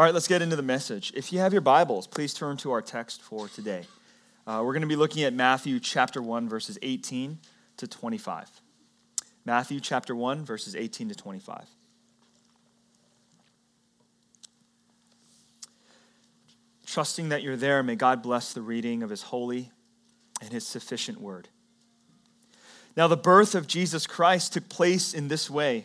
All right, let's get into the message. If you have your Bibles, please turn to our text for today. Uh, we're going to be looking at Matthew chapter 1, verses 18 to 25. Matthew chapter 1, verses 18 to 25. Trusting that you're there, may God bless the reading of his holy and his sufficient word. Now, the birth of Jesus Christ took place in this way.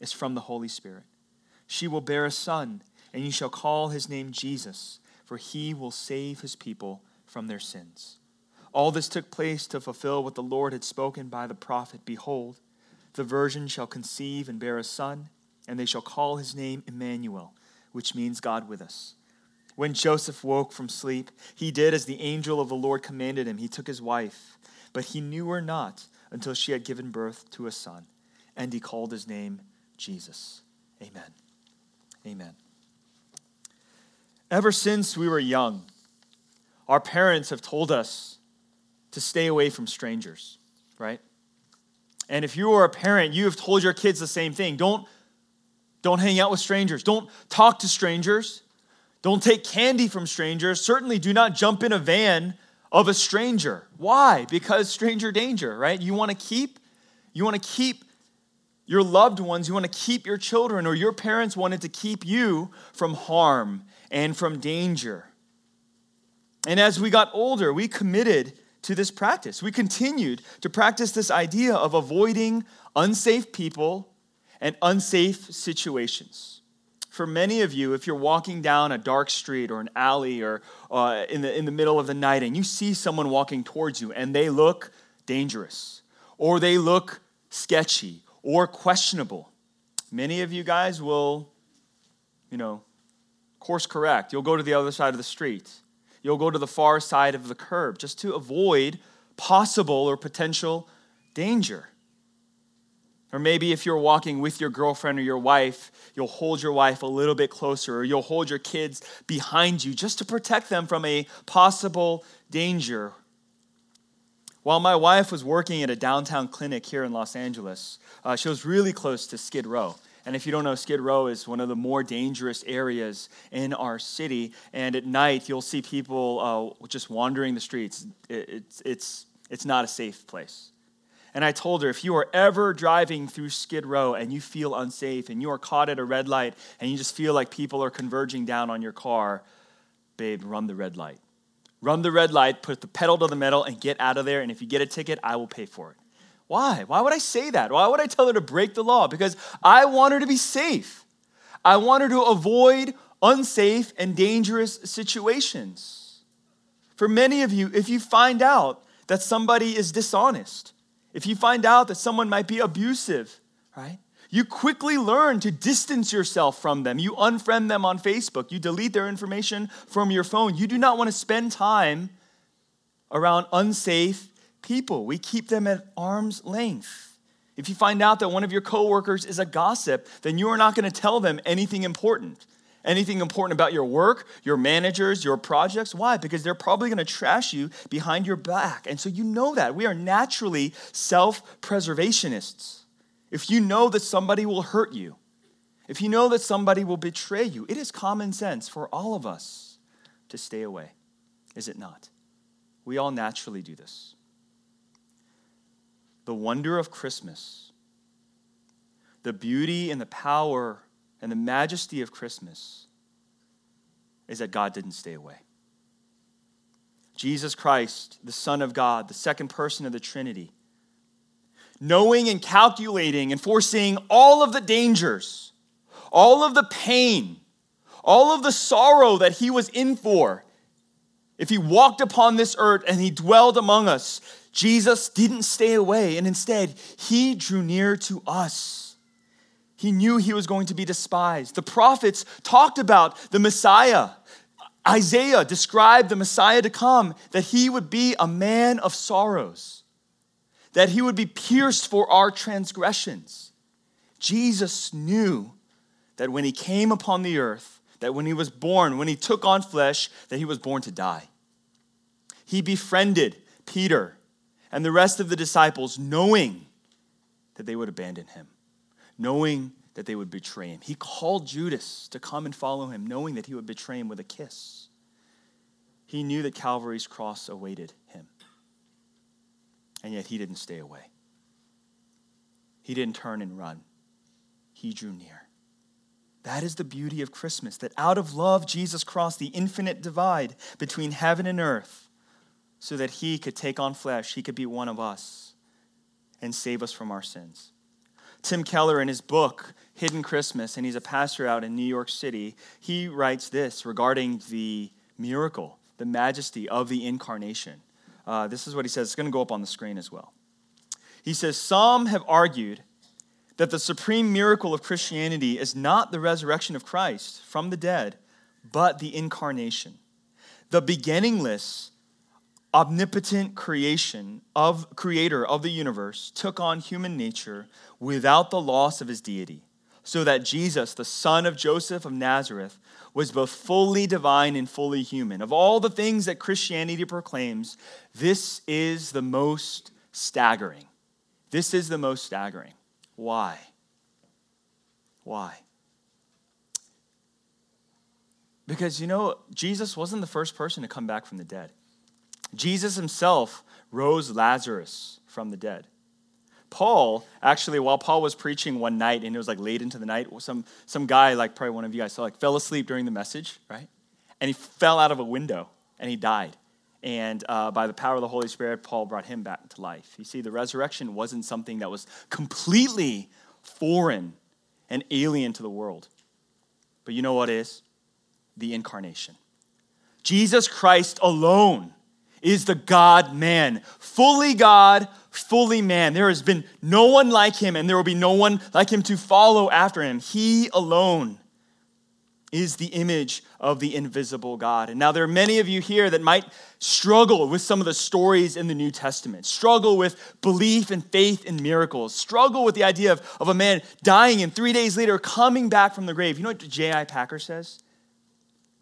is from the Holy Spirit. She will bear a son, and you shall call his name Jesus, for he will save his people from their sins. All this took place to fulfill what the Lord had spoken by the prophet Behold, the virgin shall conceive and bear a son, and they shall call his name Emmanuel, which means God with us. When Joseph woke from sleep, he did as the angel of the Lord commanded him. He took his wife, but he knew her not until she had given birth to a son, and he called his name Jesus. Amen. Amen. Ever since we were young, our parents have told us to stay away from strangers, right? And if you are a parent, you have told your kids the same thing. Don't, don't hang out with strangers. Don't talk to strangers. Don't take candy from strangers. Certainly do not jump in a van of a stranger. Why? Because stranger danger, right? You want to keep you want to keep your loved ones, you want to keep your children or your parents wanted to keep you from harm and from danger. And as we got older, we committed to this practice. We continued to practice this idea of avoiding unsafe people and unsafe situations for many of you, if you're walking down a dark street or an alley or uh, in, the, in the middle of the night and you see someone walking towards you and they look dangerous or they look sketchy or questionable, many of you guys will, you know, course correct. You'll go to the other side of the street. You'll go to the far side of the curb just to avoid possible or potential danger. Or maybe if you're walking with your girlfriend or your wife, you'll hold your wife a little bit closer, or you'll hold your kids behind you just to protect them from a possible danger. While my wife was working at a downtown clinic here in Los Angeles, uh, she was really close to Skid Row. And if you don't know, Skid Row is one of the more dangerous areas in our city. And at night, you'll see people uh, just wandering the streets. It's, it's, it's not a safe place. And I told her, if you are ever driving through Skid Row and you feel unsafe and you are caught at a red light and you just feel like people are converging down on your car, babe, run the red light. Run the red light, put the pedal to the metal, and get out of there. And if you get a ticket, I will pay for it. Why? Why would I say that? Why would I tell her to break the law? Because I want her to be safe. I want her to avoid unsafe and dangerous situations. For many of you, if you find out that somebody is dishonest, if you find out that someone might be abusive, right? You quickly learn to distance yourself from them. You unfriend them on Facebook. You delete their information from your phone. You do not want to spend time around unsafe people. We keep them at arm's length. If you find out that one of your coworkers is a gossip, then you are not going to tell them anything important anything important about your work, your managers, your projects. Why? Because they're probably going to trash you behind your back. And so you know that. We are naturally self preservationists. If you know that somebody will hurt you, if you know that somebody will betray you, it is common sense for all of us to stay away, is it not? We all naturally do this. The wonder of Christmas, the beauty and the power and the majesty of Christmas is that God didn't stay away. Jesus Christ, the Son of God, the second person of the Trinity, knowing and calculating and foreseeing all of the dangers, all of the pain, all of the sorrow that he was in for, if he walked upon this earth and he dwelled among us, Jesus didn't stay away, and instead, he drew near to us. He knew he was going to be despised. The prophets talked about the Messiah. Isaiah described the Messiah to come, that he would be a man of sorrows, that he would be pierced for our transgressions. Jesus knew that when he came upon the earth, that when he was born, when he took on flesh, that he was born to die. He befriended Peter and the rest of the disciples, knowing that they would abandon him knowing that they would betray him. He called Judas to come and follow him, knowing that he would betray him with a kiss. He knew that Calvary's cross awaited him. And yet he didn't stay away. He didn't turn and run. He drew near. That is the beauty of Christmas, that out of love, Jesus crossed the infinite divide between heaven and earth so that he could take on flesh, he could be one of us and save us from our sins. Tim Keller, in his book, Hidden Christmas, and he's a pastor out in New York City, he writes this regarding the miracle, the majesty of the incarnation. Uh, this is what he says. It's going to go up on the screen as well. He says, Some have argued that the supreme miracle of Christianity is not the resurrection of Christ from the dead, but the incarnation. The beginningless omnipotent creation of creator of the universe took on human nature without the loss of his deity so that jesus the son of joseph of nazareth was both fully divine and fully human. Of all the things that christianity proclaims this is the most staggering. This is the most staggering. Why? Why? Because you know jesus wasn't the first person to come back from the dead. Jesus himself rose Lazarus from the dead. Paul, actually, while Paul was preaching one night and it was like late into the night, some, some guy, like probably one of you guys saw, like fell asleep during the message, right? And he fell out of a window and he died. And uh, by the power of the Holy Spirit, Paul brought him back to life. You see, the resurrection wasn't something that was completely foreign and alien to the world. But you know what is? The incarnation. Jesus Christ alone is the God man, fully God, fully man. There has been no one like him, and there will be no one like him to follow after him. He alone is the image of the invisible God. And now there are many of you here that might struggle with some of the stories in the New Testament, struggle with belief and faith in miracles, struggle with the idea of, of a man dying and three days later coming back from the grave. You know what J.I. Packer says?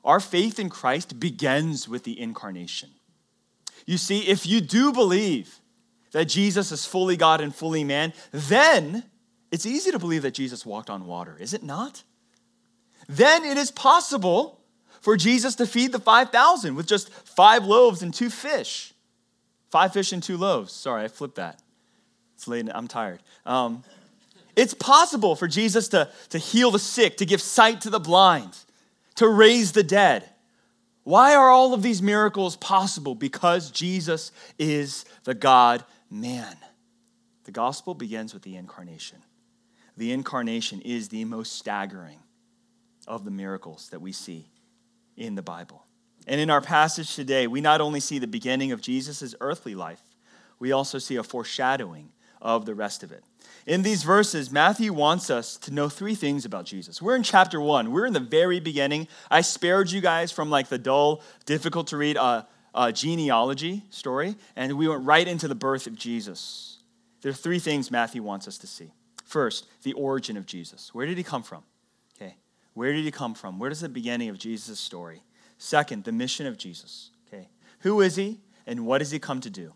Our faith in Christ begins with the incarnation. You see, if you do believe that Jesus is fully God and fully man, then it's easy to believe that Jesus walked on water, is it not? Then it is possible for Jesus to feed the 5,000 with just five loaves and two fish. Five fish and two loaves. Sorry, I flipped that. It's late, I'm tired. Um, it's possible for Jesus to, to heal the sick, to give sight to the blind, to raise the dead. Why are all of these miracles possible? Because Jesus is the God man. The gospel begins with the incarnation. The incarnation is the most staggering of the miracles that we see in the Bible. And in our passage today, we not only see the beginning of Jesus' earthly life, we also see a foreshadowing of the rest of it. In these verses, Matthew wants us to know three things about Jesus. We're in chapter one, we're in the very beginning. I spared you guys from like the dull, difficult to read uh, uh, genealogy story, and we went right into the birth of Jesus. There are three things Matthew wants us to see. First, the origin of Jesus. Where did he come from? Okay. Where did he come from? Where does the beginning of Jesus' story? Second, the mission of Jesus. Okay. Who is he and what does he come to do?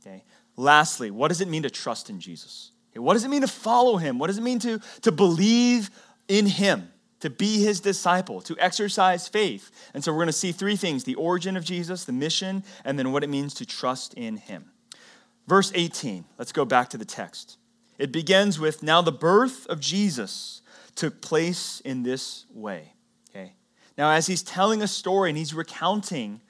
Okay. Lastly, what does it mean to trust in Jesus? Okay. What does it mean to follow him? What does it mean to, to believe in him, to be his disciple, to exercise faith? And so we're going to see three things the origin of Jesus, the mission, and then what it means to trust in him. Verse 18, let's go back to the text. It begins with Now the birth of Jesus took place in this way. Okay. Now, as he's telling a story and he's recounting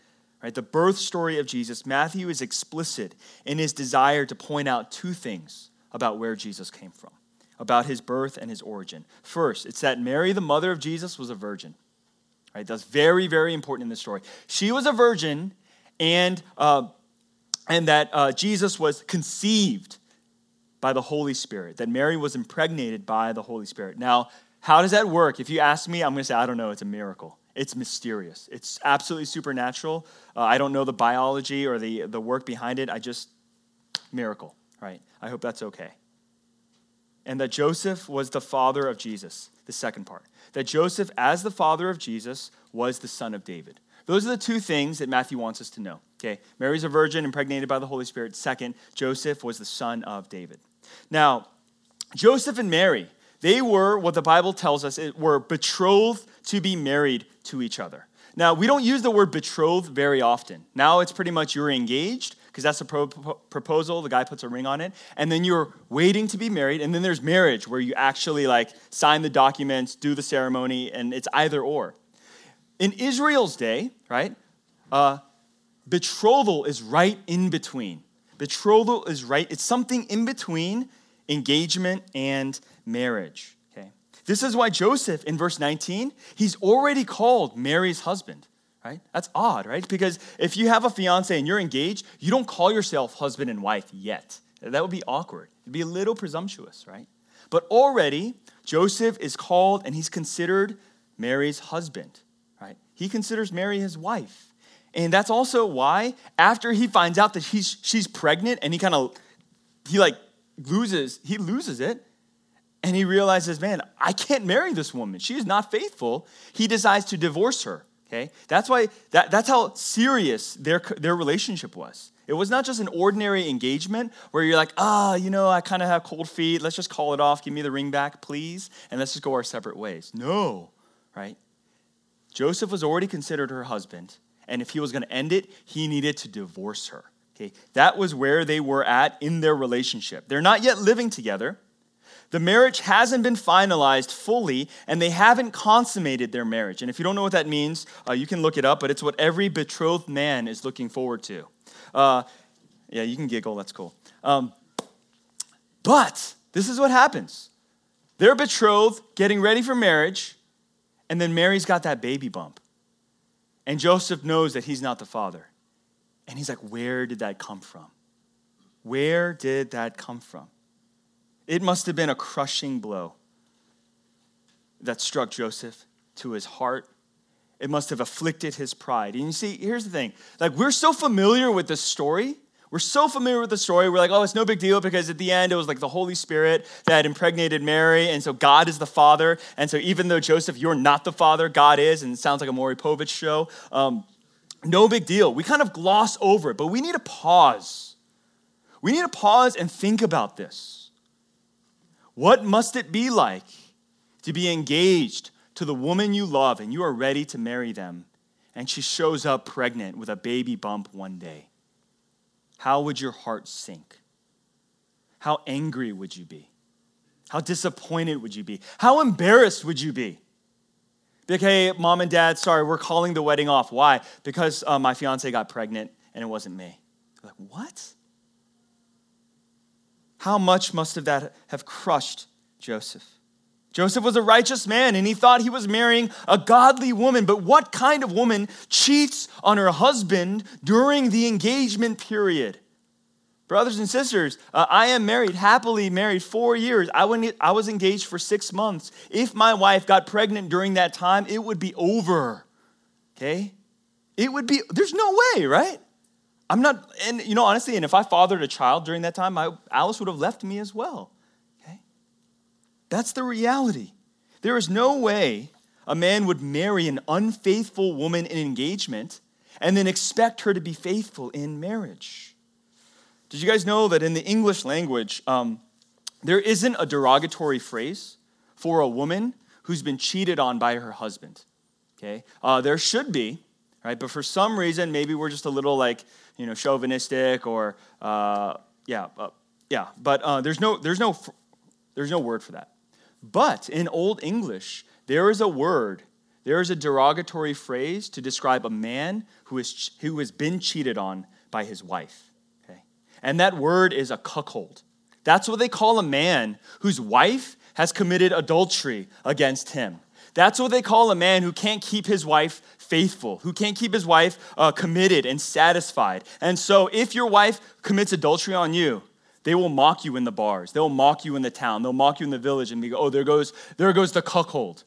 right, the birth story of Jesus, Matthew is explicit in his desire to point out two things about where Jesus came from, about his birth and his origin. First, it's that Mary, the mother of Jesus, was a virgin. Right? That's very, very important in this story. She was a virgin, and, uh, and that uh, Jesus was conceived by the Holy Spirit, that Mary was impregnated by the Holy Spirit. Now, how does that work? If you ask me, I'm going to say, I don't know, it's a miracle. It's mysterious. It's absolutely supernatural. Uh, I don't know the biology or the, the work behind it. I just, miracle, right? I hope that's okay. And that Joseph was the father of Jesus, the second part. That Joseph, as the father of Jesus, was the son of David. Those are the two things that Matthew wants us to know. Okay, Mary's a virgin impregnated by the Holy Spirit. Second, Joseph was the son of David. Now, Joseph and Mary, they were what the Bible tells us, it were betrothed to be married to each other. Now, we don't use the word betrothed very often. Now it's pretty much you're engaged because that's a pro- proposal. The guy puts a ring on it. And then you're waiting to be married. And then there's marriage where you actually like sign the documents, do the ceremony, and it's either or. In Israel's day, right, uh, betrothal is right in between. Betrothal is right, it's something in between engagement and marriage. Okay? This is why Joseph, in verse 19, he's already called Mary's husband. Right? That's odd, right? Because if you have a fiance and you're engaged, you don't call yourself husband and wife yet. That would be awkward. It'd be a little presumptuous, right? But already, Joseph is called and he's considered Mary's husband right? he considers Mary his wife. And that's also why after he finds out that he's, she's pregnant and he kind of, he like loses, he loses it. And he realizes, man, I can't marry this woman. She is not faithful. He decides to divorce her. Okay? That's why, that, that's how serious their, their relationship was. It was not just an ordinary engagement where you're like, ah, oh, you know, I kind of have cold feet. Let's just call it off. Give me the ring back, please. And let's just go our separate ways. No, right? Joseph was already considered her husband, and if he was going to end it, he needed to divorce her. Okay, that was where they were at in their relationship. They're not yet living together. The marriage hasn't been finalized fully, and they haven't consummated their marriage. And if you don't know what that means, uh, you can look it up, but it's what every betrothed man is looking forward to. Uh, yeah, you can giggle, that's cool. Um, but this is what happens they're betrothed, getting ready for marriage, and then Mary's got that baby bump. And Joseph knows that he's not the father. And he's like, Where did that come from? Where did that come from? It must have been a crushing blow that struck Joseph to his heart. It must have afflicted his pride. And you see, here's the thing like, we're so familiar with this story we're so familiar with the story. We're like, oh, it's no big deal because at the end it was like the Holy Spirit that impregnated Mary, and so God is the Father. And so even though Joseph, you're not the Father, God is, and it sounds like a Maury Povich show. Um, no big deal. We kind of gloss over it, but we need to pause. We need to pause and think about this. What must it be like to be engaged to the woman you love and you are ready to marry them, and she shows up pregnant with a baby bump one day? how would your heart sink? How angry would you be? How disappointed would you be? How embarrassed would you be? Like, hey, mom and dad, sorry, we're calling the wedding off. Why? Because uh, my fiance got pregnant and it wasn't me. Like, what? How much must have that have crushed Joseph? Joseph was a righteous man and he thought he was marrying a godly woman. But what kind of woman cheats on her husband during the engagement period? Brothers and sisters, uh, I am married, happily married, four years. I, I was engaged for six months. If my wife got pregnant during that time, it would be over. Okay? It would be, there's no way, right? I'm not, and you know, honestly, and if I fathered a child during that time, I, Alice would have left me as well. Okay? That's the reality. There is no way a man would marry an unfaithful woman in engagement and then expect her to be faithful in marriage. Did you guys know that in the English language, um, there isn't a derogatory phrase for a woman who's been cheated on by her husband? Okay, uh, there should be, right? But for some reason, maybe we're just a little like you know chauvinistic or uh, yeah, uh, yeah. But uh, there's no there's no there's no word for that. But in Old English, there is a word, there is a derogatory phrase to describe a man who, is, who has been cheated on by his wife. Okay? And that word is a cuckold. That's what they call a man whose wife has committed adultery against him. That's what they call a man who can't keep his wife faithful, who can't keep his wife uh, committed and satisfied. And so, if your wife commits adultery on you, They will mock you in the bars. They'll mock you in the town. They'll mock you in the village and be, oh, there goes, there goes the cuckold.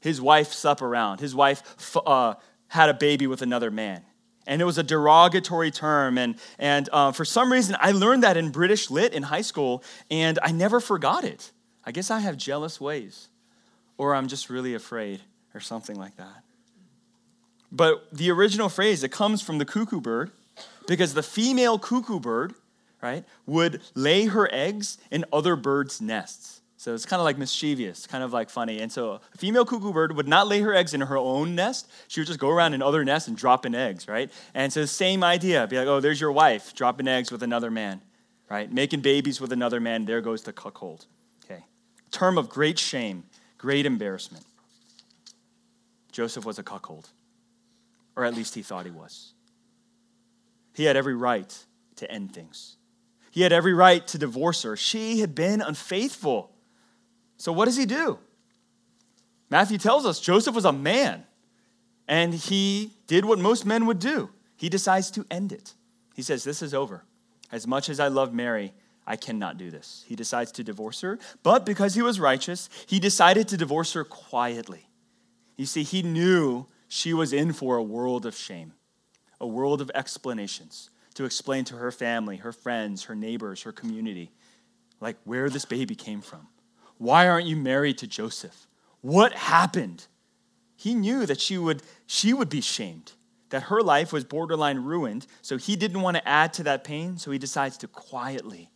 His wife slept around. His wife uh, had a baby with another man. And it was a derogatory term. And, and uh, for some reason, I learned that in British Lit in high school, and I never forgot it. I guess I have jealous ways, or I'm just really afraid, or something like that. But the original phrase, it comes from the cuckoo bird, because the female cuckoo bird right, would lay her eggs in other birds' nests. So it's kind of like mischievous, kind of like funny. And so a female cuckoo bird would not lay her eggs in her own nest. She would just go around in other nests and drop in eggs, right? And so same idea. Be like, oh, there's your wife dropping eggs with another man, right? Making babies with another man. There goes the cuckold. Okay. Term of great shame, great embarrassment. Joseph was a cuckold, or at least he thought he was. He had every right to end things. He had every right to divorce her. She had been unfaithful. So, what does he do? Matthew tells us Joseph was a man, and he did what most men would do. He decides to end it. He says, This is over. As much as I love Mary, I cannot do this. He decides to divorce her, but because he was righteous, he decided to divorce her quietly. You see, he knew she was in for a world of shame, a world of explanations, to explain to her family, her friends, her neighbors, her community, like where this baby came from. Why aren't you married to Joseph? What happened? He knew that she would, she would be shamed, that her life was borderline ruined, so he didn't want to add to that pain, so he decides to quietly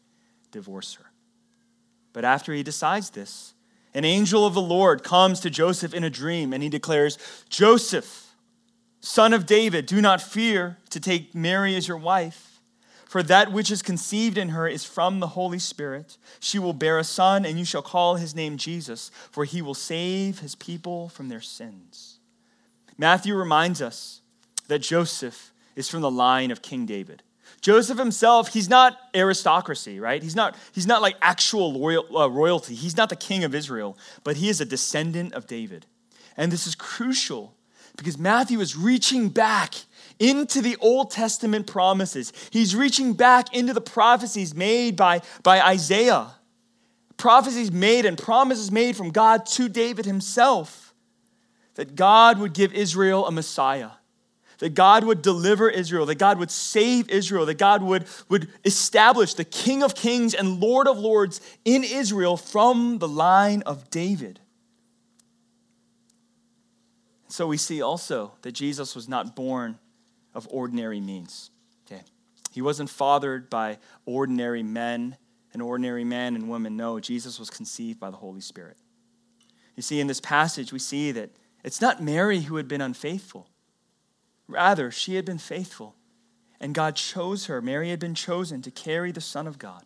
divorce her. But after he decides this, an angel of the Lord comes to Joseph in a dream and he declares, Joseph, Son of David, do not fear to take Mary as your wife, for that which is conceived in her is from the Holy Spirit. She will bear a son, and you shall call his name Jesus, for he will save his people from their sins. Matthew reminds us that Joseph is from the line of King David. Joseph himself, he's not aristocracy, right? He's not, he's not like actual loyal, uh, royalty. He's not the king of Israel, but he is a descendant of David. And this is crucial because Matthew is reaching back into the Old Testament promises. He's reaching back into the prophecies made by, by Isaiah, prophecies made and promises made from God to David himself that God would give Israel a Messiah. That God would deliver Israel, that God would save Israel, that God would, would establish the King of Kings and Lord of Lords in Israel from the line of David. So we see also that Jesus was not born of ordinary means. Okay. He wasn't fathered by ordinary men and ordinary men and women. No, Jesus was conceived by the Holy Spirit. You see, in this passage, we see that it's not Mary who had been unfaithful. Rather, she had been faithful, and God chose her. Mary had been chosen to carry the Son of God.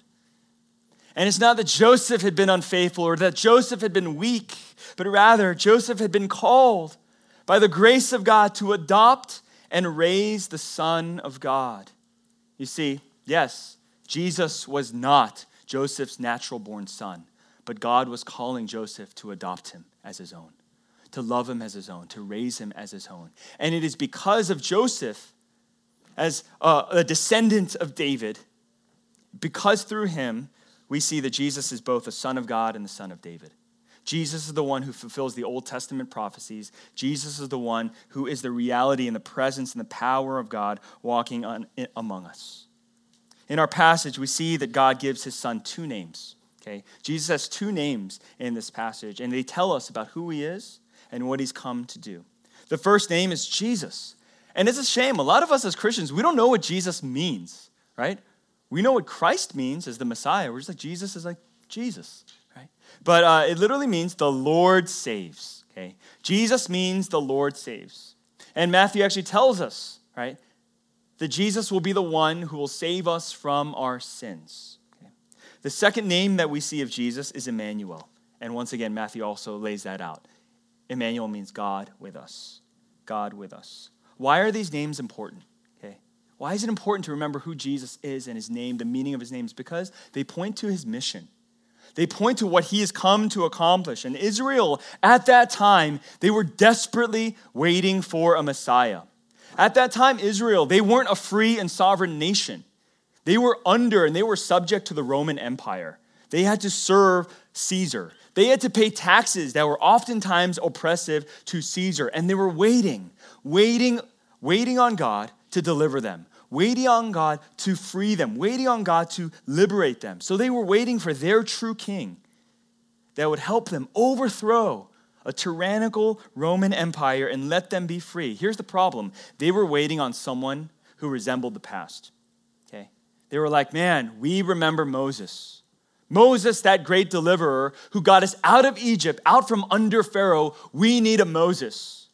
And it's not that Joseph had been unfaithful or that Joseph had been weak, but rather, Joseph had been called by the grace of God to adopt and raise the Son of God. You see, yes, Jesus was not Joseph's natural born son, but God was calling Joseph to adopt him as his own, to love him as his own, to raise him as his own. And it is because of Joseph, as a, descendant of David, because through him, we see that Jesus is both the Son of God and the Son of David. Jesus is the one who fulfills the Old Testament prophecies. Jesus is the one who is the reality and the presence and the power of God walking on, among us. In our passage, we see that God gives his son two names. Okay? Jesus has two names in this passage, and they tell us about who he is and what he's come to do. The first name is Jesus. And it's a shame. A lot of us as Christians, we don't know what Jesus means, right? We know what Christ means as the Messiah. We're just like, Jesus is like Jesus. Right? But uh, it literally means the Lord saves. Okay, Jesus means the Lord saves, and Matthew actually tells us, right, that Jesus will be the one who will save us from our sins. Okay? The second name that we see of Jesus is Emmanuel, and once again, Matthew also lays that out. Emmanuel means God with us. God with us. Why are these names important? Okay. Why is it important to remember who Jesus is and his name, the meaning of his name? Is because they point to his mission. They point to what he has come to accomplish. And Israel, at that time, they were desperately waiting for a Messiah. At that time, Israel, they weren't a free and sovereign nation. They were under and they were subject to the Roman Empire. They had to serve Caesar. They had to pay taxes that were oftentimes oppressive to Caesar. And they were waiting, waiting, waiting on God to deliver them, waiting on God to free them, waiting on God to liberate them. So they were waiting for their true king that would help them overthrow a tyrannical Roman Empire and let them be free. Here's the problem they were waiting on someone who resembled the past. Okay? They were like, man, we remember Moses. Moses, that great deliverer who got us out of Egypt, out from under Pharaoh, we need a Moses.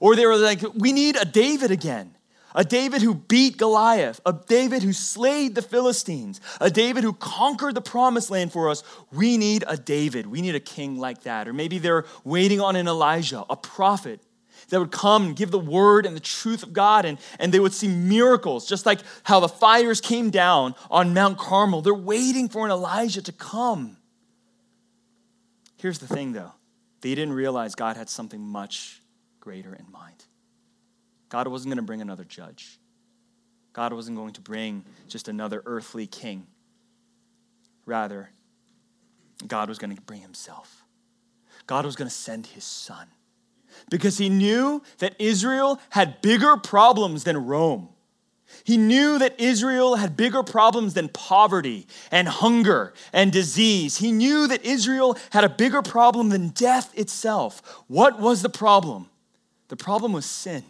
Or they were like, we need a David again. A David who beat Goliath, a David who slayed the Philistines, a David who conquered the promised land for us. We need a David. We need a king like that. Or maybe they're waiting on an Elijah, a prophet that would come and give the word and the truth of God, and, and they would see miracles, just like how the fires came down on Mount Carmel. They're waiting for an Elijah to come. Here's the thing, though they didn't realize God had something much greater in mind. God wasn't going to bring another judge. God wasn't going to bring just another earthly king. Rather, God was going to bring himself. God was going to send his son because he knew that Israel had bigger problems than Rome. He knew that Israel had bigger problems than poverty and hunger and disease. He knew that Israel had a bigger problem than death itself. What was the problem? The problem was sin.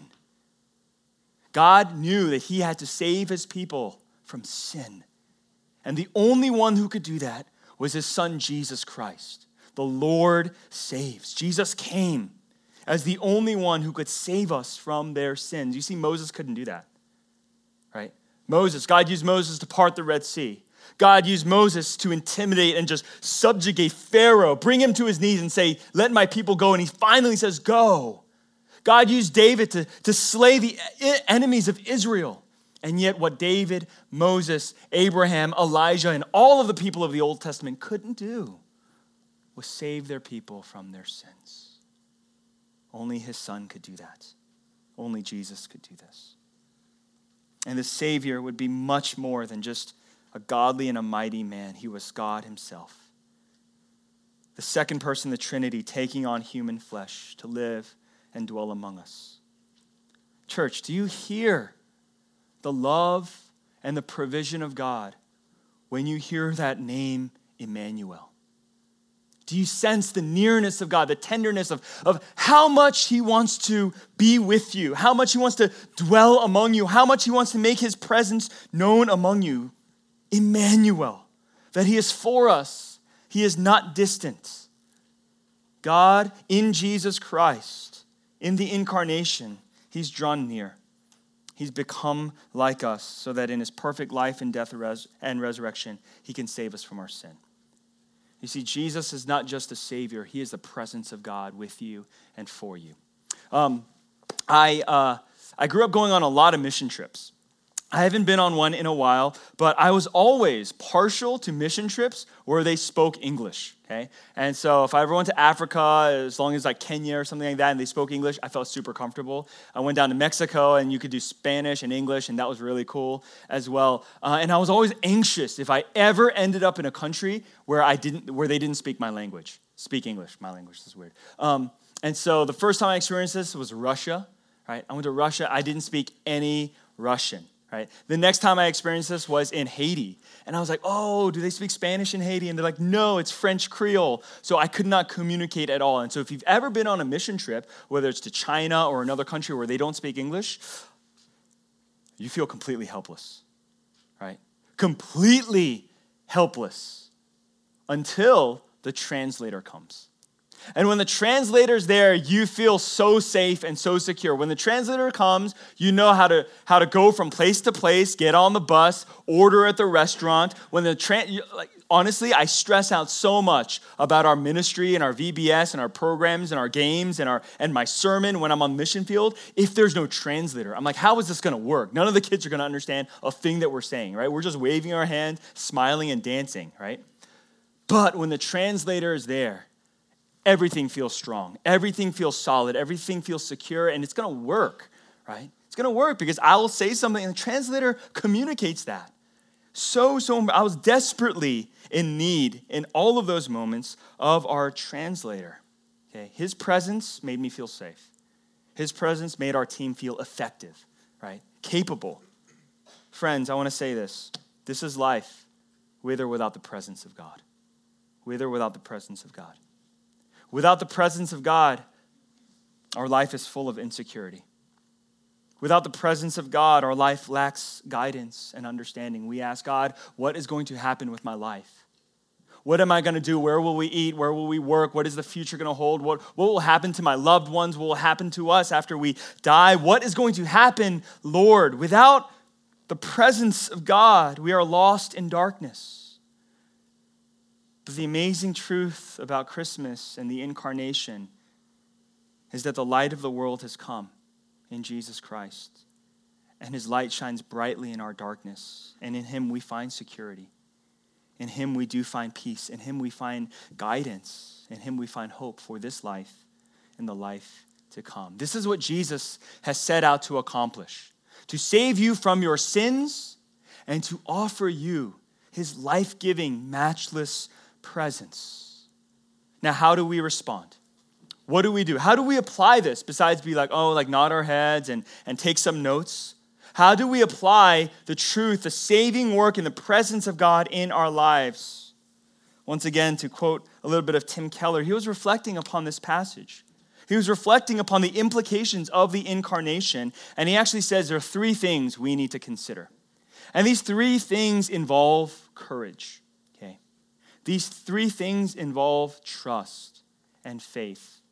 God knew that he had to save his people from sin. And the only one who could do that was his son, Jesus Christ. The Lord saves. Jesus came as the only one who could save us from their sins. You see, Moses couldn't do that, right? Moses, God used Moses to part the Red Sea. God used Moses to intimidate and just subjugate Pharaoh, bring him to his knees and say, Let my people go. And he finally says, Go. God used David to, to slay the enemies of Israel. And yet, what David, Moses, Abraham, Elijah, and all of the people of the Old Testament couldn't do was save their people from their sins. Only his son could do that. Only Jesus could do this. And the Savior would be much more than just a godly and a mighty man, he was God himself. The second person, the Trinity, taking on human flesh to live and dwell among us. Church, do you hear the love and the provision of God when you hear that name, Emmanuel? Do you sense the nearness of God, the tenderness of, of how much He wants to be with you, how much He wants to dwell among you, how much He wants to make His presence known among you? Emmanuel, that He is for us, He is not distant. God in Jesus Christ in the incarnation, he's drawn near. He's become like us so that in his perfect life and death and resurrection, he can save us from our sin. You see, Jesus is not just a Savior, He is the presence of God with you and for you. Um, I, uh, I grew up going on a lot of mission trips. I haven't been on one in a while, but I was always partial to mission trips where they spoke English. Okay, and so if I ever went to Africa, as long as like Kenya or something like that, and they spoke English, I felt super comfortable. I went down to Mexico, and you could do Spanish and English, and that was really cool as well. Uh, and I was always anxious if I ever ended up in a country where I didn't, where they didn't speak my language, speak English. My language is weird. Um, and so the first time I experienced this was Russia. Right, I went to Russia. I didn't speak any Russian right? The next time I experienced this was in Haiti. And I was like, oh, do they speak Spanish in Haiti? And they're like, no, it's French Creole. So I could not communicate at all. And so if you've ever been on a mission trip, whether it's to China or another country where they don't speak English, you feel completely helpless, right? Completely helpless until the translator comes. And when the translator's there, you feel so safe and so secure. When the translator comes, you know how to, how to go from place to place, get on the bus, order at the restaurant. When the tra- like, honestly, I stress out so much about our ministry and our VBS and our programs and our games and, our, and my sermon when I'm on mission field if there's no translator. I'm like, how is this going to work? None of the kids are going to understand a thing that we're saying, right? We're just waving our hand, smiling, and dancing, right? But when the translator is there, everything feels strong, everything feels solid, everything feels secure, and it's gonna work, right? It's gonna work because I will say something, and the translator communicates that. so, so, I was desperately in need in all of those moments of our translator. Okay, his presence made me feel safe. His presence made our team feel effective, right? Capable. Friends, I want to say this. This is life with or without the presence of God. With or without the presence of God. Without the presence of God, our life is full of insecurity. Without the presence of God, our life lacks guidance and understanding. We ask God, what is going to happen with my life? What am I going to do? Where will we eat? Where will we work? What is the future going to hold? What, what will happen to my loved ones? What will happen to us after we die? What is going to happen, Lord? Without the presence of God, we are lost in darkness. But the amazing truth about Christmas and the incarnation is that the light of the world has come in Jesus Christ. And his light shines brightly in our darkness. And in him we find security. In him we do find peace. In him we find guidance. In him we find hope for this life and the life to come. This is what Jesus has set out to accomplish to save you from your sins and to offer you his life giving, matchless presence. Now, how do we respond? What do we do? How do we apply this besides be like, oh, like nod our heads and, and take some notes? How do we apply the truth, the saving work, and the presence of God in our lives? Once again, to quote a little bit of Tim Keller, he was reflecting upon this passage. He was reflecting upon the implications of the incarnation, and he actually says there are three things we need to consider. And these three things involve courage. These three things involve trust and faith.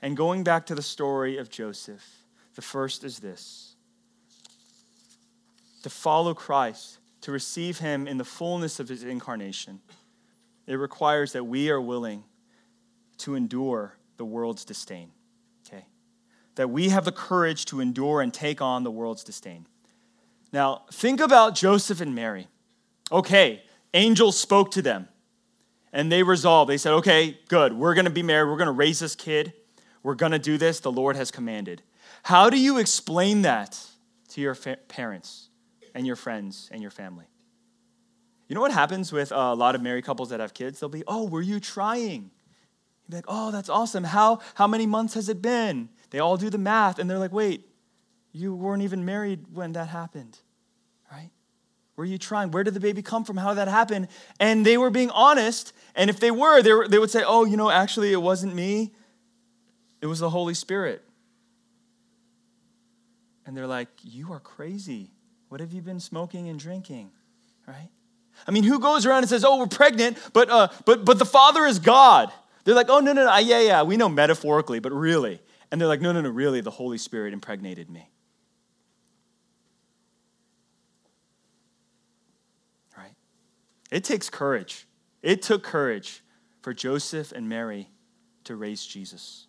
And going back to the story of Joseph, the first is this to follow Christ, to receive him in the fullness of his incarnation, it requires that we are willing to endure the world's disdain. Okay? That we have the courage to endure and take on the world's disdain. Now, think about Joseph and Mary. Okay, angels spoke to them and they resolved. They said, okay, good, we're to be married, we're to raise this kid. We're to do this. The Lord has commanded. How do you explain that to your fa- parents and your friends and your family? You know what happens with a lot of married couples that have kids? They'll be, oh, were you trying? You'd be like, oh, that's awesome. How, how many months has it been? They all do the math and they're like, wait, you weren't even married when that happened? Were you trying? Where did the baby come from? How did that happen? And they were being honest. And if they were, they, were, they would say, oh, you know, actually, it wasn't me. It was the Holy Spirit. And they're like, You are crazy. What have you been smoking and drinking? Right? I mean, who goes around and says, Oh, we're pregnant, but, uh, but, but the Father is God? They're like, Oh, no, no, no. Yeah, yeah. We know metaphorically, but really. And they're like, No, no, no. Really, the Holy Spirit impregnated me. Right? It takes courage. It took courage for Joseph and Mary to raise Jesus.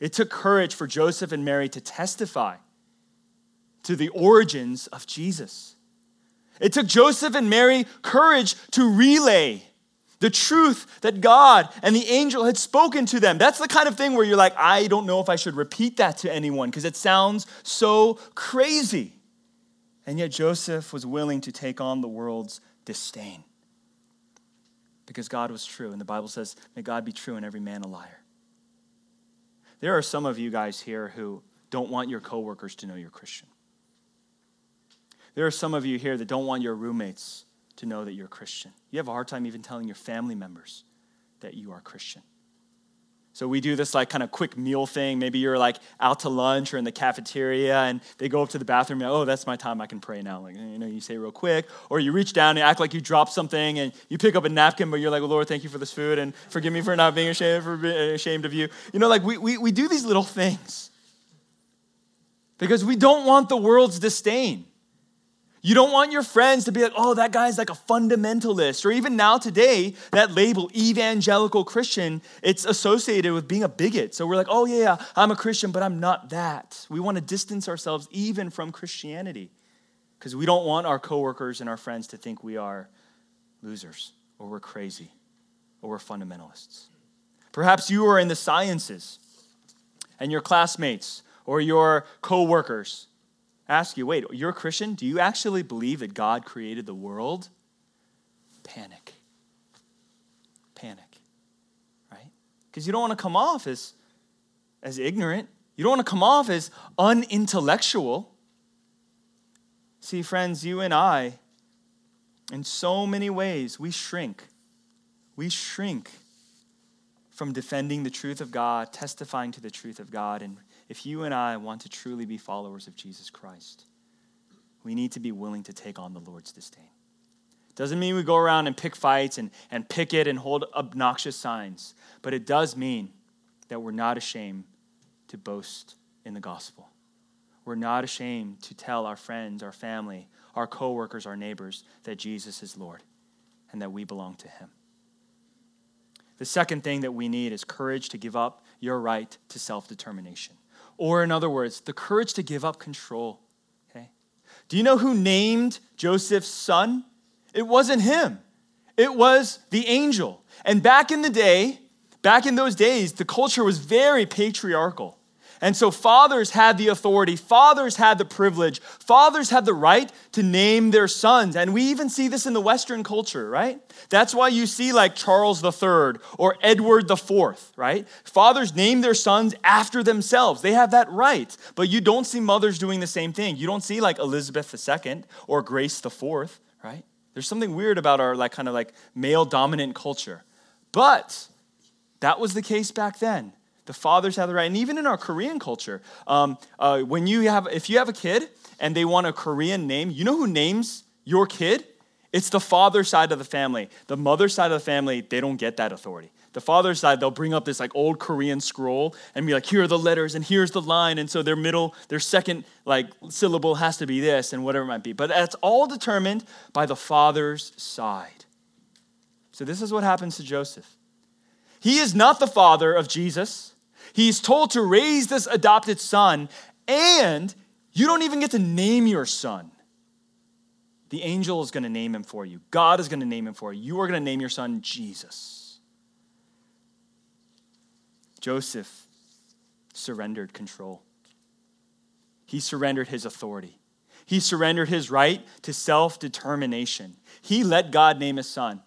It took courage for Joseph and Mary to testify to the origins of Jesus. It took Joseph and Mary courage to relay the truth that God and the angel had spoken to them. That's the kind of thing where you're like, I don't know if I should repeat that to anyone because it sounds so crazy. And yet Joseph was willing to take on the world's disdain because God was true. And the Bible says, May God be true and every man a liar. There are some of you guys here who don't want your coworkers to know you're Christian. There are some of you here that don't want your roommates to know that you're Christian. You have a hard time even telling your family members that you are Christian. So we do this like kind of quick meal thing. Maybe you're like out to lunch or in the cafeteria and they go up to the bathroom and, oh, that's my time. I can pray now. Like, you know, you say real quick. Or you reach down and act like you dropped something and you pick up a napkin, but you're like, Lord, thank you for this food and forgive me for not being ashamed, for being ashamed of you. You know, like we, we, we do these little things because we don't want the world's disdain. You don't want your friends to be like, oh, that guy's like a fundamentalist. Or even now today, that label, evangelical Christian, it's associated with being a bigot. So we're like, oh, yeah, I'm a Christian, but I'm not that. We want to distance ourselves even from Christianity because we don't want our coworkers and our friends to think we are losers or we're crazy or we're fundamentalists. Perhaps you are in the sciences and your classmates or your coworkers ask you wait, you're a Christian? Do you actually believe that God created the world? Panic. Panic. Right? Because you don't want to come off as, as ignorant. You don't want to come off as unintellectual. See, friends, you and I, in so many ways, we shrink. We shrink from defending the truth of God, testifying to the truth of God. And if you and I want to truly be followers of Jesus Christ, we need to be willing to take on the Lord's disdain. Doesn't mean we go around and pick fights and, and picket and hold obnoxious signs, but it does mean that we're not ashamed to boast in the gospel. We're not ashamed to tell our friends, our family, our coworkers, our neighbors that Jesus is Lord and that we belong to him. The second thing that we need is courage to give up your right to self determination. Or, in other words, the courage to give up control. Okay? Do you know who named Joseph's son? It wasn't him, it was the angel. And back in the day, back in those days, the culture was very patriarchal. And so fathers had the authority, fathers had the privilege, fathers had the right to name their sons. And we even see this in the Western culture, right? That's why you see like Charles III or Edward IV, right? Fathers name their sons after themselves. They have that right. But you don't see mothers doing the same thing. You don't see like Elizabeth II or Grace IV, right? There's something weird about our like kind of like male dominant culture. But that was the case back then. The fathers have the right, and even in our Korean culture, um, uh, when you have, if you have a kid and they want a Korean name, you know who names your kid? It's the father side of the family. The mother side of the family, they don't get that authority. The father side, they'll bring up this like old Korean scroll and be like, here are the letters and here's the line. And so their middle, their second like syllable has to be this and whatever it might be. But that's all determined by the father's side. So this is what happens to Joseph. He is not the father of Jesus. He's told to raise this adopted son, and you don't even get to name your son. The angel is going to name him for you. God is going to name him for you. You are going to name your son Jesus. Joseph surrendered control. He surrendered his authority. He surrendered his right to self determination. He let God name his son.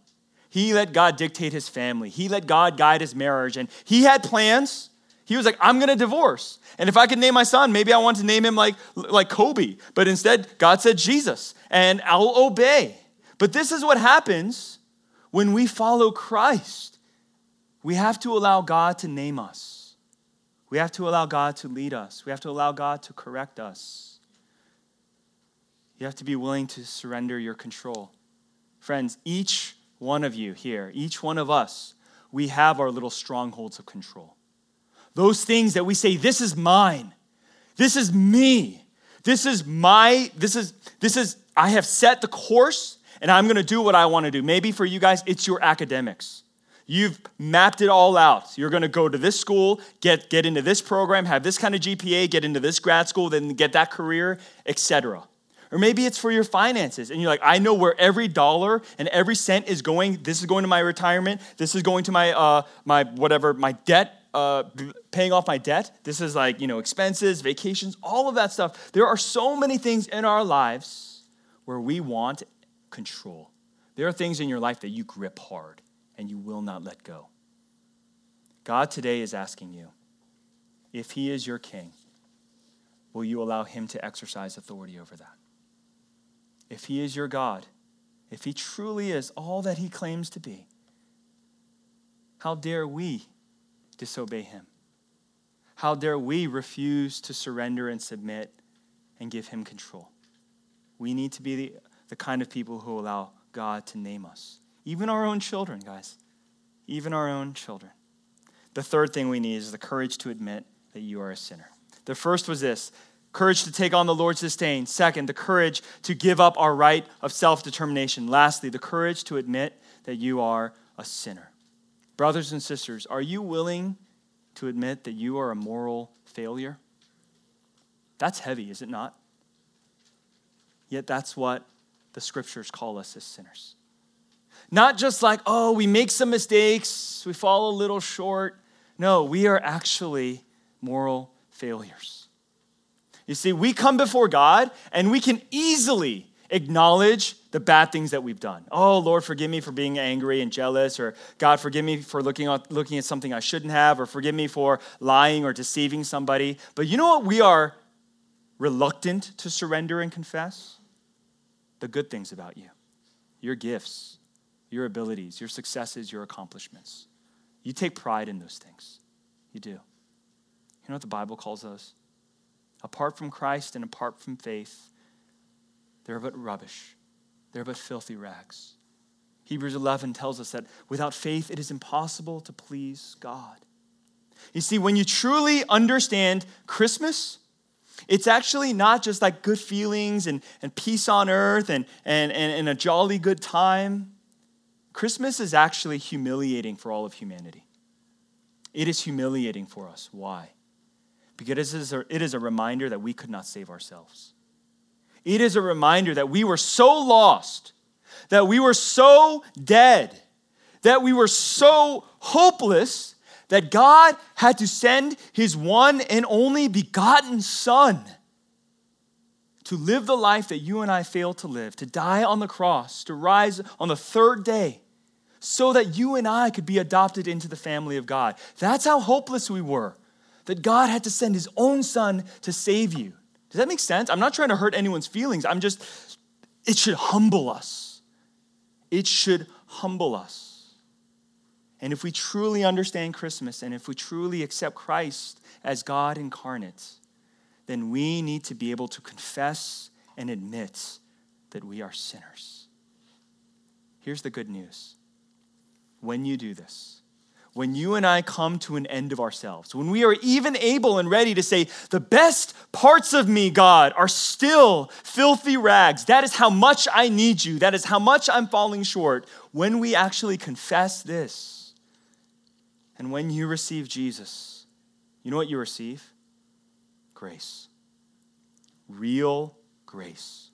He let God dictate his family. He let God guide his marriage. And he had plans he was like, I'm going to divorce. And if I could name my son, maybe I want to name him like, like Kobe. But instead, God said Jesus, and I'll obey. But this is what happens when we follow Christ. We have to allow God to name us. We have to allow God to lead us. We have to allow God to correct us. You have to be willing to surrender your control. Friends, each one of you here, each one of us, we have our little strongholds of control. Those things that we say, this is mine. This is me. This is my, this is, this is, I have set the course and I'm gonna do what I wanna do. Maybe for you guys, it's your academics. You've mapped it all out. You're going to go to this school, get, get into this program, have this kind of GPA, get into this grad school, then get that career, etc. Or maybe it's for your finances, and you're like, I know where every dollar and every cent is going. This is going to my retirement. This is going to my uh, my whatever my debt uh, paying off my debt. This is like, you know, expenses, vacations, all of that stuff. There are so many things in our lives where we want control. There are things in your life that you grip hard and you will not let go. God today is asking you if He is your king, will you allow Him to exercise authority over that? If He is your God, if He truly is all that He claims to be, how dare we disobey him? How dare we refuse to surrender and submit and give him control? We need to be the, the kind of people who allow God to name us. Even our own children, guys. Even our own children. The third thing we need is the courage to admit that you are a sinner. The first was this courage to take on the Lord's disdain. Second, the courage to give up our right of self determination. Lastly, the courage to admit that you are a sinner. Brothers and sisters, are you willing to admit that you are a moral failure? That's heavy, is it not? Yet that's what the scriptures call us as sinners. Not just like, oh, we make some mistakes, we fall a little short. No, we are actually moral failures. You see, we come before God and we can easily acknowledge the bad things that we've done. Oh, Lord, forgive me for being angry and jealous, or God, forgive me for looking at, looking at something I shouldn't have, or forgive me for lying or deceiving somebody. But you know what we are reluctant to surrender and confess? The good things about you, your gifts, your abilities, your successes, your accomplishments. You take pride in those things. You do. You know what the Bible calls us? Apart from Christ and apart from faith, they're but rubbish. They're but filthy rags. Hebrews 11 tells us that without faith, it is impossible to please God. You see, when you truly understand Christmas, it's actually not just like good feelings and, and peace on earth and, and, and, and a jolly good time. Christmas is actually humiliating for all of humanity. It is humiliating for us. Why? Because it is, a, it is a reminder that we could not save ourselves. It is a reminder that we were so lost, that we were so dead, that we were so hopeless that God had to send his one and only begotten Son to live the life that you and I failed to live, to die on the cross, to rise on the third day, so that you and I could be adopted into the family of God. That's how hopeless we were that God had to send his own son to save you. Does that make sense? I'm not trying to hurt anyone's feelings. I'm just, it should humble us. It should humble us. And if we truly understand Christmas and if we truly accept Christ as God incarnate, then we need to be able to confess and admit that we are sinners. Here's the good news when you do this, when you and I come to an end of ourselves, when we are even able and ready to say, the best parts of me, God, are still filthy rags. That is how much I need you. That is how much I'm falling short. When we actually confess this, and when you receive Jesus, you know what you receive? Grace. Real grace.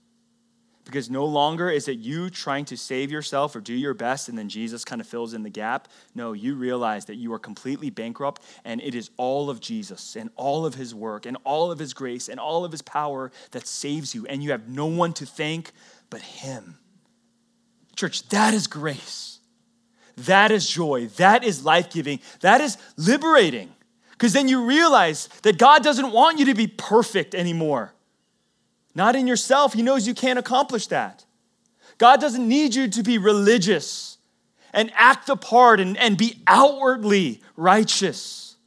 Because no longer is it you trying to save yourself or do your best and then Jesus kind of fills in the gap. No, you realize that you are completely bankrupt and it is all of Jesus and all of his work and all of his grace and all of his power that saves you. And you have no one to thank but him. Church, that is grace. That is joy. That is life giving. That is liberating. Because then you realize that God doesn't want you to be perfect anymore not in yourself. He knows you can't accomplish that. God doesn't need you to be religious and act the part and, and be outwardly righteous.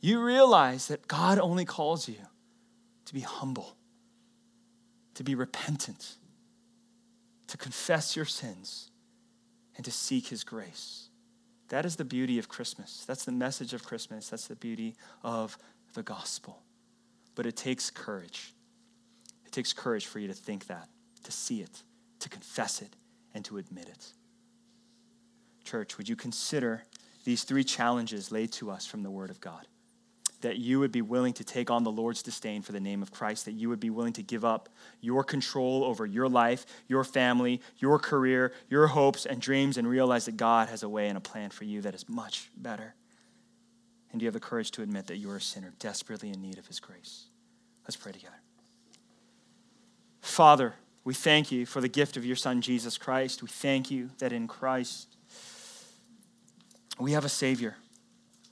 You realize that God only calls you to be humble, to be repentant, to confess your sins, and to seek His grace. That is the beauty of Christmas. That's the message of Christmas. That's the beauty of the gospel. But it takes courage. It takes courage for you to think that, to see it, to confess it, and to admit it. Church, would you consider these three challenges laid to us from the Word of God? That you would be willing to take on the Lord's disdain for the name of Christ, that you would be willing to give up your control over your life, your family, your career, your hopes and dreams, and realize that God has a way and a plan for you that is much better. And do you have the courage to admit that you are a sinner, desperately in need of His grace? Let's pray together. Father, we thank you for the gift of your Son, Jesus Christ. We thank you that in Christ we have a Savior,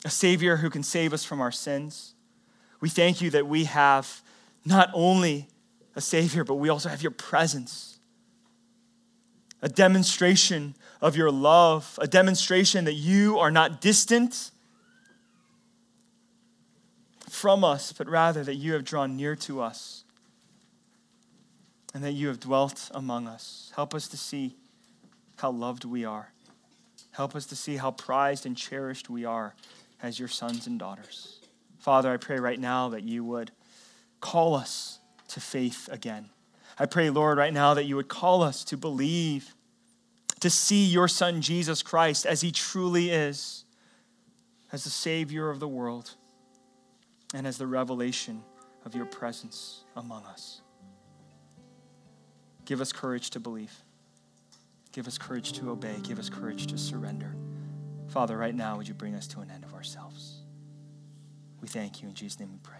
a Savior who can save us from our sins. We thank you that we have not only a Savior, but we also have your presence, a demonstration of your love, a demonstration that you are not distant from us, but rather that you have drawn near to us and that you have dwelt among us. Help us to see how loved we are. Help us to see how prized and cherished we are as your sons and daughters. Father, I pray right now that you would call us to faith again. I pray, Lord, right now that you would call us to believe, to see your Son, Jesus Christ, as he truly is, as the Savior of the world, and as the revelation of your presence among us. Give us courage to believe. Give us courage to obey. Give us courage to surrender. Father, right now, would you bring us to an end of ourselves? We thank you. In Jesus' name we pray.